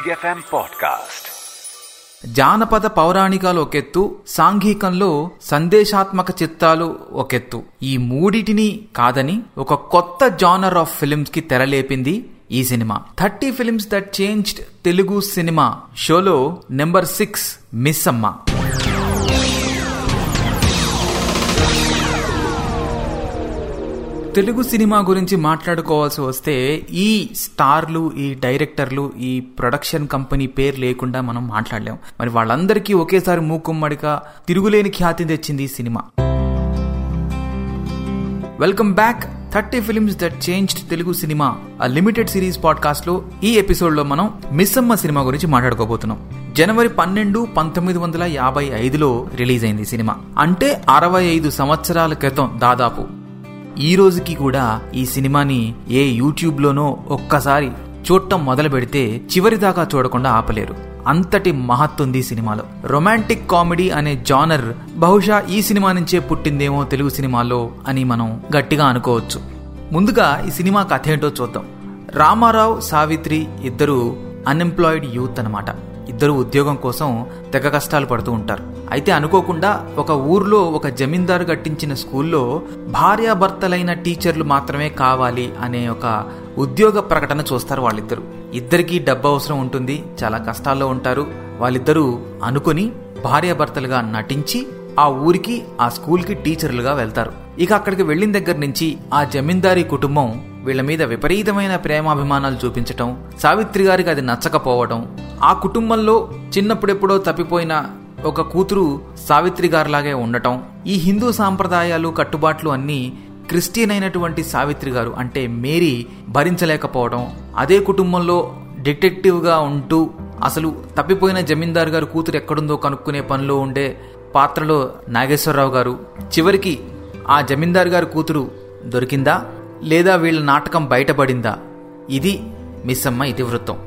Big FM podcast జానపద పౌరాణికాలు ఒకెత్తు సాంఘికంలో సందేశాత్మక చిత్రాలు ఒకెత్తు. ఈ మూడిటిని కాదని ఒక కొత్త జానర్ ఆఫ్ ఫిల్మ్స్కి తెరలేపింది ఈ cinema. Thirty films that changed Telugu cinema షోలో నెంబర్ సిక్స్ మిస్ అమ్మ. తెలుగు సినిమా గురించి మాట్లాడుకోవాల్సి వస్తే ఈ స్టార్లు ఈ డైరెక్టర్లు ఈ ప్రొడక్షన్ కంపెనీ పేరు లేకుండా మనం మాట్లాడలేం. మరి వాళ్ళందరికీ ఒకేసారి మూకుమ్మడిగా తిరుగులేని ఖ్యాతి తెచ్చింది ఈ cinema. Welcome back thirty films that changed Telugu cinema ఆ లిమిటెడ్ సిరీస్ పాడ్కాస్ట్లో ఈ ఎపిసోడ్లో మనం మిస్సమ్మ సినిమా గురించి మాట్లాడుకోబోతున్నాం. జనవరి పన్నెండు పంతొమ్మిది వందల యాభై ఐదులో రిలీజ్ అయింది సినిమా. అంటే అరవై ఐదు సంవత్సరాల క్రితం దాదాపు. ఈ రోజుకి కూడా ఈ సినిమాని ఏ యూట్యూబ్ లోనో ఒక్కసారి చూడటం మొదలు పెడితే చివరి దాకా చూడకుండా ఆపలేరు. అంతటి మహత్తుంది సినిమాలో. రొమాంటిక్ కామెడీ అనే జానర్ బహుశా ఈ సినిమా నుంచే పుట్టిందేమో తెలుగు సినిమాలో అని మనం గట్టిగా అనుకోవచ్చు. ముందుగా ఈ సినిమా కథ ఏంటో చూద్దాం. రామారావు సావిత్రి ఇద్దరు అన్ఎంప్లాయిడ్ యూత్ అన్నమాట. ఇద్దరు ఉద్యోగం కోసం తెగ కష్టాలు పడుతూ ఉంటారు. అయితే అనుకోకుండా ఒక ఊర్లో ఒక జమీందారు కట్టించిన స్కూల్లో భార్యాభర్తలైన టీచర్లు మాత్రమే కావాలి అనే ఒక ఉద్యోగ ప్రకటన చూస్తారు వాళ్ళిద్దరు. ఇద్దరికీ డబ్బు అవసరం ఉంటుంది చాలా కష్టాల్లో ఉంటారు. వాళ్ళిద్దరూ అనుకుని భార్యాభర్తలుగా నటించి ఆ ఊరికి ఆ స్కూల్కి టీచర్లుగా వెళ్తారు. ఇక అక్కడికి వెళ్ళిన దగ్గర నుంచి ఆ జమీందారీ కుటుంబం వీళ్ళ మీద విపరీతమైన ప్రేమాభిమానాలు చూపించటం సావిత్రి గారికి అది నచ్చకపోవడం ఆ కుటుంబంలో చిన్నప్పుడెప్పుడో తప్పిపోయిన ఒక కూతురు సావిత్రి గారిలాగే ఉండటం ఈ హిందూ సాంప్రదాయాలు కట్టుబాట్లు అన్నీ క్రిస్టియన్ అయినటువంటి సావిత్రి గారు అంటే మేరీ భరించలేకపోవడం అదే కుటుంబంలో డిటెక్టివ్గా ఉంటూ అసలు తప్పిపోయిన జమీందారు గారు కూతురు ఎక్కడుందో కనుక్కునే పనిలో ఉండే పాత్రలో నాగేశ్వరరావు గారు. చివరికి ఆ జమీందారు గారి కూతురు దొరికిందా? లేదా వీళ్ళ నాటకం బయటపడిందా? ఇది మిస్సమ్మ ఇతివృత్తం.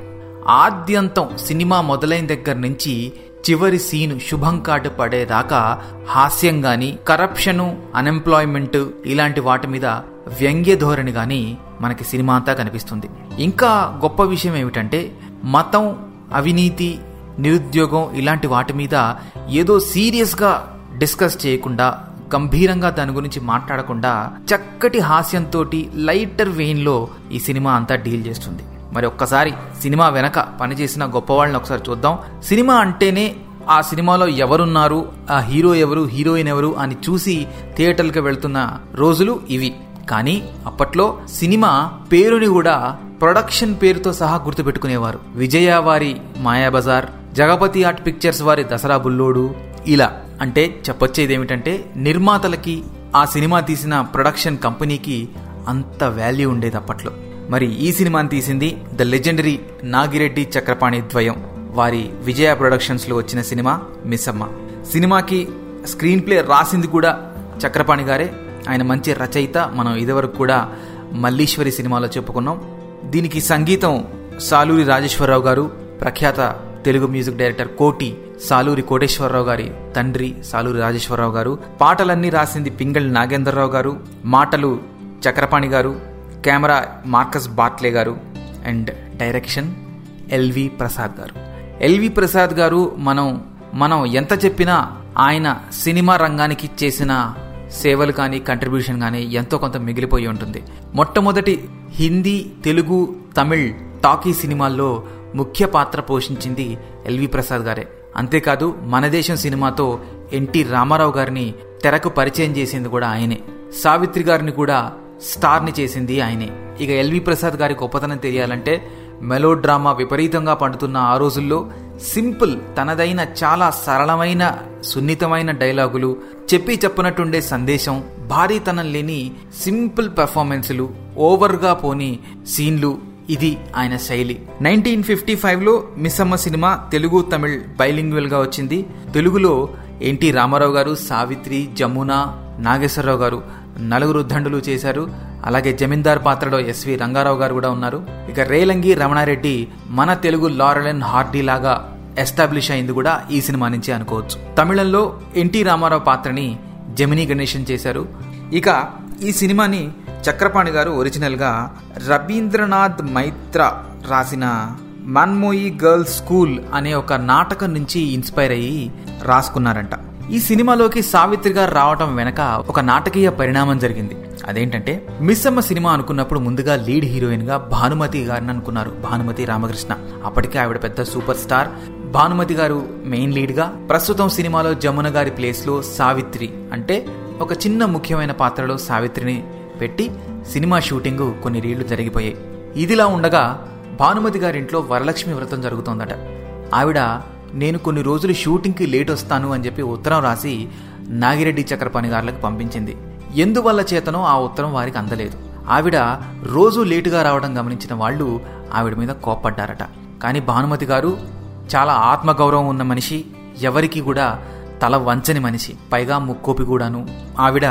ఆద్యంతం సినిమా మొదలైన దగ్గర నుంచి చివరి సీను శుభం కార్డు పడేదాకా హాస్యం గాని కరప్షను అన్ఎంప్లాయ్మెంట్ ఇలాంటి వాటి మీద వ్యంగ్య ధోరణి గాని మనకి సినిమా అంతా కనిపిస్తుంది. ఇంకా గొప్ప విషయం ఏమిటంటే మతం అవినీతి నిరుద్యోగం ఇలాంటి వాటి మీద ఏదో సీరియస్గా డిస్కస్ చేయకుండా గంభీరంగా దాని గురించి మాట్లాడకుండా చక్కటి హాస్యంతో లైటర్ వెయిన్లో ఈ సినిమా అంతా డీల్ చేస్తుంది. మరి ఒక్కసారి సినిమా వెనక పనిచేసిన గొప్పవాళ్ళని ఒకసారి చూద్దాం. సినిమా అంటేనే ఆ సినిమాలో ఎవరున్నారు ఆ హీరో ఎవరు హీరోయిన్ ఎవరు అని చూసి థియేటర్కి వెళ్తున్న రోజులు ఇవి. కానీ అప్పట్లో సినిమా పేరుని కూడా ప్రొడక్షన్ పేరుతో సహా గుర్తుపెట్టుకునేవారు. విజయ వారి మాయాబజార్ జగపతి ఆర్ట్ పిక్చర్స్ వారి దసరా బుల్లోడు ఇలా. అంటే చెప్పొచ్చేది ఏమిటంటే నిర్మాతలకి ఆ సినిమా తీసిన ప్రొడక్షన్ కంపెనీకి అంత వాల్యూ ఉండేది అప్పట్లో. మరి ఈ సినిమాని తీసింది ద లెజెండరీ నాగిరెడ్డి చక్రపాణి ద్వయం. వారి విజయ ప్రొడక్షన్స్లో వచ్చిన సినిమా మిస్సమ్మ సినిమాకి స్క్రీన్ ప్లే రాసింది కూడా చక్రపాణి గారే. ఆయన మంచి రచయిత. మనం ఇదివరకు కూడా మల్లీశ్వరి సినిమాలో చెప్పుకున్నాం. దీనికి సంగీతం సాలూరి రాజేశ్వరరావు గారు ప్రఖ్యాత తెలుగు మ్యూజిక్ డైరెక్టర్ కోటి సాలూరి కోటేశ్వరరావు గారి తండ్రి సాలూరి రాజేశ్వరరావు గారు పాటలన్నీ రాసింది పింగళి నాగేంద్రరావు గారు మాటలు చక్రపాణి గారు కెమెరా మార్కస్ బాట్లే గారు అండ్ డైరెక్షన్ ఎల్వి ప్రసాద్ గారు. ఎల్వి ప్రసాద్ గారు మనం మనం ఎంత చెప్పినా ఆయన సినిమా రంగానికి చేసిన సేవలు కానీ కంట్రిబ్యూషన్ కానీ ఎంతో కొంత మిగిలిపోయి ఉంటుంది. మొట్టమొదటి హిందీ తెలుగు తమిళ్ టాకీ సినిమాల్లో ముఖ్య పాత్ర పోషించింది ఎల్వి ప్రసాద్ గారే. అంతేకాదు మన దేశం సినిమాతో ఎన్టీ రామారావు గారిని తెరకు పరిచయం చేసింది కూడా ఆయనే. సావిత్రి గారిని కూడా స్టార్ని చేసింది ఆయనే. ఇక ఎల్వి ప్రసాద్ గారి గొప్పతనం తెలియాలంటే మెలో డ్రామా విపరీతంగా పండుతున్న ఆ రోజుల్లో సింపుల్ తనదైన చాలా సరళమైన సున్నితమైన డైలాగులు చెప్పి చెప్పనట్టుండే సందేశం భారీతనం లేని సింపుల్ పెర్ఫార్మెన్సులు ఓవర్గా పోని సీన్లు ఇది ఆయన శైలి. నైన్టీన్ ఫిఫ్టీ ఫైవ్లో మిస్సమ్మ సినిమా తెలుగు తమిళ్ బైలింగ్వల్గా వచ్చింది. తెలుగులో ఎన్టీ రామారావు గారు సావిత్రి జమున నాగేశ్వరరావు గారు నలుగురు దండులు చేశారు. అలాగే జమీందార్ పాత్రలో ఎస్వి రంగారావు గారు కూడా ఉన్నారు. ఇక రేలంగి రమణారెడ్డి మన తెలుగు లారెలెన్ హార్డీ లాగా ఎస్టాబ్లిష్ అయింది కూడా ఈ సినిమా నుంచి అనుకోవచ్చు. తమిళంలో ఎన్టీ రామారావు పాత్రని జమినీ గణేశన్ చేశారు. ఇక ఈ సినిమాని చక్రపాణి గారు ఒరిజినల్గా రవీంద్రనాథ్ మైత్ర రాసిన మన్మోయి గర్ల్స్ స్కూల్ అనే ఒక నాటకం నుంచి ఇన్స్పైర్ అయ్యి రాసుకున్నారంట. ఈ సినిమాలోకి సావిత్రి గారు రావటం వెనక ఒక నాటకీయ పరిణామం జరిగింది. అదేంటంటే మిస్సమ్మ సినిమా అనుకున్నప్పుడు ముందుగా లీడ్ హీరోయిన్గా భానుమతి గారిని అనుకున్నారు భానుమతి రామకృష్ణ. అప్పటికే ఆవిడ పెద్ద సూపర్ స్టార్. భానుమతి గారు మెయిన్ లీడ్గా ప్రస్తుతం సినిమాలో జమున గారి ప్లేస్లో సావిత్రి. అంటే ఒక చిన్న ముఖ్యమైన పాత్రలో సావిత్రిని పెట్టి సినిమా షూటింగ్ కొన్ని రీళ్ళు జరిగిపోయాయి. ఇదిలా ఉండగా భానుమతి గారింట్లో వరలక్ష్మి వ్రతం జరుగుతోందట. ఆవిడ నేను కొన్ని రోజులు షూటింగ్కి లేట్ వస్తాను అని చెప్పి ఉత్తరం రాసి నాగిరెడ్డి చక్రపాణి గారులకు పంపించింది. ఎందువల్ల చేతనో ఆ ఉత్తరం వారికి అందలేదు. ఆవిడ రోజు లేటుగా రావడం గమనించిన వాళ్ళు ఆవిడ మీద కోప్పడ్డారట. కానీ భానుమతి గారు చాలా ఆత్మగౌరవం ఉన్న మనిషి ఎవరికి కూడా తల వంచని మనిషి పైగా ముక్కోపి కూడాను. ఆవిడ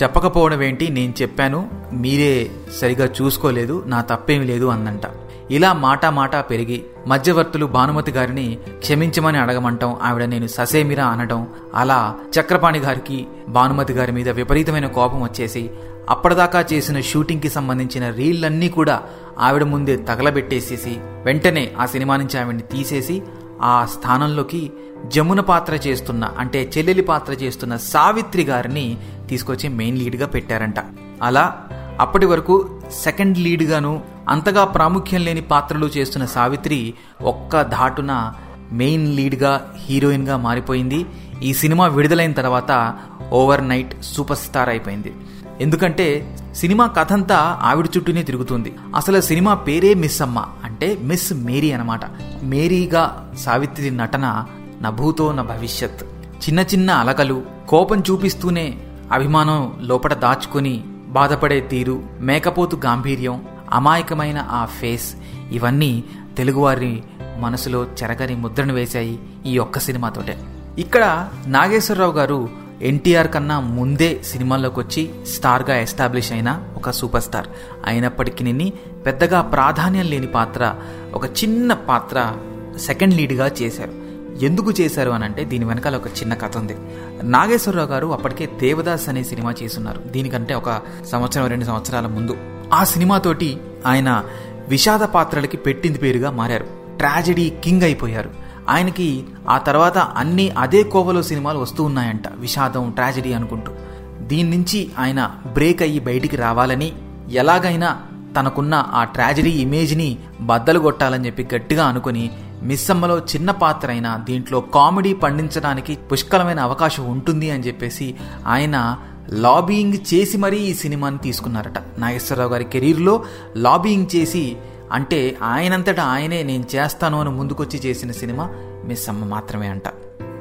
చెప్పకపోవడం ఏంటి? నేను చెప్పాను మీరే సరిగా చూసుకోలేదు నా తప్పేమి లేదు అందంట ఇలా మాటా మాటా పెరిగి మధ్యవర్తులు భానుమతి గారిని క్షమించమని అడగమంటాం ఆవిడ నేను ససేమిరా అనడం అలా చక్రపాణి గారికి భానుమతి గారి మీద విపరీతమైన కోపం వచ్చేసి అప్పటిదాకా చేసిన షూటింగ్కి సంబంధించిన రీళ్ళన్నీ కూడా ఆవిడ ముందే తగలబెట్టేసేసి వెంటనే ఆ సినిమా నుంచి ఆవిడని తీసేసి ఆ స్థానంలోకి జమున పాత్ర చేస్తున్న అంటే చెల్లెలి పాత్ర చేస్తున్న సావిత్రి గారిని తీసుకొచ్చి మెయిన్ లీడ్గా పెట్టారంట. అలా అప్పటి వరకు సెకండ్ లీడ్గాను అంతగా ప్రాముఖ్యం లేని పాత్రలు చేస్తున్న సావిత్రి ఒక్క ధాటున మెయిన్ లీడ్గా హీరోయిన్గా మారిపోయింది. ఈ సినిమా విడుదలైన తర్వాత ఓవర్ నైట్ సూపర్ స్టార్ అయిపోయింది. ఎందుకంటే సినిమా కథంతా ఆవిడ చుట్టూనే తిరుగుతుంది. అసలు సినిమా పేరే మిస్ అమ్మ అంటే మిస్ మేరీ అనమాట మేరీగా సావిత్రి నటన నభూతో నా భవిష్యత్. చిన్న చిన్న అలకలు కోపం చూపిస్తూనే అభిమానం లోపట దాచుకుని బాధపడే తీరు మేకపోతు గాంభీర్యం అమాయకమైన ఆ ఫేస్ ఇవన్నీ తెలుగువారి మనసులో చెరగని ముద్రను వేశాయి ఈ ఒక్క సినిమాతోటే. ఇక్కడ నాగేశ్వరరావు గారు ఎన్టీఆర్ కన్నా ముందే సినిమాల్లోకి వచ్చి స్టార్గా ఎస్టాబ్లిష్ అయిన ఒక సూపర్ స్టార్ అయినప్పటికీ పెద్దగా ప్రాధాన్యం లేని పాత్ర ఒక చిన్న పాత్ర సెకండ్ లీడ్గా చేశారు. ఎందుకు చేశారు అని అంటే దీని వెనకాల ఒక చిన్న కథ ఉంది. నాగేశ్వరరావు గారు అప్పటికే దేవదాస్ అనే సినిమా చేస్తున్నారు. దీనికంటే ఒక సంవత్సరం రెండు సంవత్సరాల ముందు. ఆ సినిమాతోటి ఆయన విషాద పాత్రలకి పెట్టింది పేరుగా మారారు. ట్రాజడీ కింగ్ అయిపోయారు. ఆయనకి ఆ తర్వాత అన్ని అదే కోవలో సినిమాలు వస్తూ ఉన్నాయంట. విషాదం ట్రాజడీ అనుకుంటూ. దీని నుంచి ఆయన బ్రేక్ అయ్యి బయటికి రావాలని ఎలాగైనా తనకున్న ఆ ట్రాజడీ ఇమేజ్ని బద్దలు కొట్టాలని చెప్పి గట్టిగా అనుకుని మిస్సమ్మలో చిన్న పాత్ర అయినా దీంట్లో కామెడీ పండించడానికి పుష్కలమైన అవకాశం ఉంటుంది అని చెప్పేసి ఆయన లాబీయింగ్ చేసి మరీ ఈ సినిమాని తీసుకున్నారట. నాగేశ్వరరావు గారి కెరీర్లో లాబీయింగ్ చేసి అంటే ఆయనంతటా ఆయనే నేను చేస్తాను అని ముందుకొచ్చి చేసిన సినిమా మిస్ అమ్మ మాత్రమే అంట.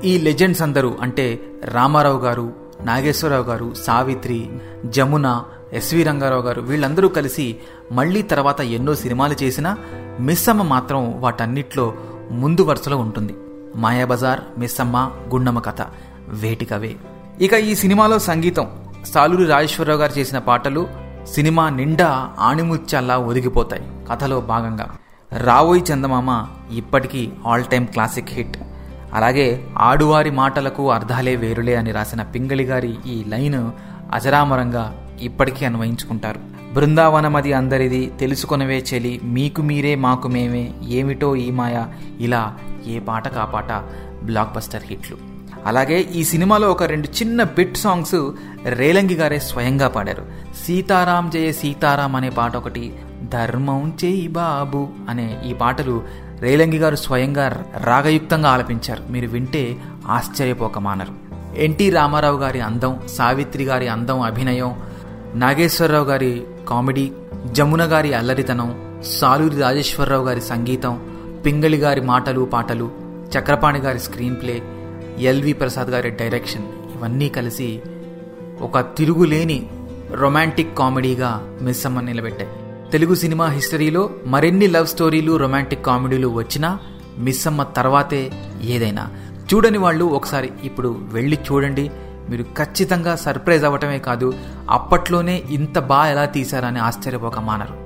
ఈ లెజెండ్స్ అందరూ అంటే రామారావు గారు నాగేశ్వరరావు గారు సావిత్రి జమున ఎస్వి రంగారావు గారు వీళ్ళందరూ కలిసి మళ్ళీ తర్వాత ఎన్నో సినిమాలు చేసినా మిస్ అమ్మ మాత్రం వాటన్నిట్లో ముందు వరుసలో ఉంటుంది. మాయాబజార్ మిస్ అమ్మ గుండమ్మ కథ వేటికవే. ఇక ఈ సినిమాలో సంగీతం సాలూరి రాజేశ్వరరావు గారు చేసిన పాటలు సినిమా నిండా ఆణిముత్యాల్లా ఒదిగిపోతాయి. కథలో భాగంగా. రావోయ్ చందమామ ఇప్పటికీ ఆల్ టైమ్ క్లాసిక్ హిట్. అలాగే ఆడువారి మాటలకు అర్థాలే వేరులే అని రాసిన పింగళి గారి ఈ లైన్ అజరామరంగా ఇప్పటికీ అన్వయించుకుంటారు. బృందావనమది అందరిది తెలుసుకొనవే చెలి మీకు మీరే మాకు మేమే ఏమిటో ఈ మాయ ఇలా ఏ పాట కాపాట బ్లాక్ బస్టర్ హిట్లు. అలాగే ఈ సినిమాలో ఒక రెండు చిన్న బిట్ సాంగ్స్ రేలంగి గారే స్వయంగా పాడారు. సీతారాం జయ సీతారాం అనే పాట ఒకటి ధర్మం చేయి బాబు అనే ఈ పాటలు రేలంగి గారు స్వయంగా రాగయుక్తంగా ఆలపించారు. మీరు వింటే ఆశ్చర్యపోక మానరు. ఎన్టీ రామారావు గారి అందం సావిత్రి గారి అందం అభినయం నాగేశ్వరరావు గారి కామెడీ జమున గారి అల్లరితనం సాలూరి రాజేశ్వరరావు గారి సంగీతం పింగళి గారి మాటలు పాటలు చక్రపాణి గారి స్క్రీన్ ప్లే ఎల్వి ప్రసాద్ గారి డైరెక్షన్ ఇవన్నీ కలిసి ఒక తిరుగులేని రొమాంటిక్ కామెడీగా మిస్ అమ్మ నిలబెట్టాయి. తెలుగు సినిమా హిస్టరీలో మరిన్ని లవ్ స్టోరీలు రొమాంటిక్ కామెడీలు వచ్చినా మిస్ అమ్మ తర్వాతే ఏదైనా. చూడని వాళ్ళు ఒకసారి ఇప్పుడు వెళ్ళి చూడండి. మీరు ఖచ్చితంగా సర్ప్రైజ్ అవ్వటమే కాదు అప్పట్లోనే ఇంత బాగా ఎలా తీశారని ఆశ్చర్యపోక మానరు.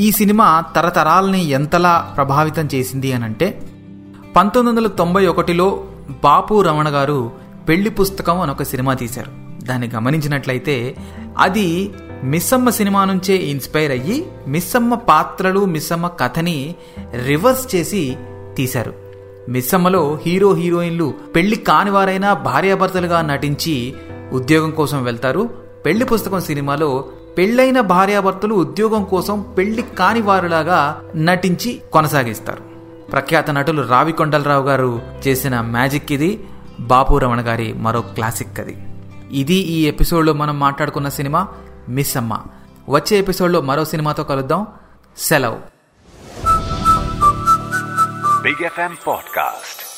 ఈ సినిమా తరతరాలని ఎంతలా ప్రభావితం చేసింది అని అంటే పంతొమ్మిది వందల తొంభై ఒకటిలో బాపు రమణ గారు పెళ్ళి పుస్తకం అని ఒక సినిమా తీశారు. దాన్ని గమనించినట్లయితే అది మిస్సమ్మ సినిమా నుంచే ఇన్స్పైర్ అయ్యి మిస్సమ్మ పాత్రలు మిస్సమ్మ కథని రివర్స్ చేసి తీశారు. మిస్సమ్మలో హీరో హీరోయిన్లు పెళ్ళి కానివారైనా భార్యాభర్తలుగా నటించి ఉద్యోగం కోసం వెళ్తారు. పెళ్ళి పుస్తకం సినిమాలో పెళ్ళైన భార్యాభర్తలు ఉద్యోగం కోసం పెళ్ళి కాని వారిలాగా నటించి కొనసాగిస్తారు. ప్రఖ్యాత నటులు రావి కొండలరావు గారు చేసిన మ్యాజిక్ ఇది బాపు రమణ గారి మరో క్లాసిక్ అది. ఇది ఈ ఎపిసోడ్లో మనం మాట్లాడుకున్న సినిమా మిస్ అమ్మ వచ్చే ఎపిసోడ్లో మరో సినిమాతో కలుద్దాం. సెలవు. Big FM Podcast.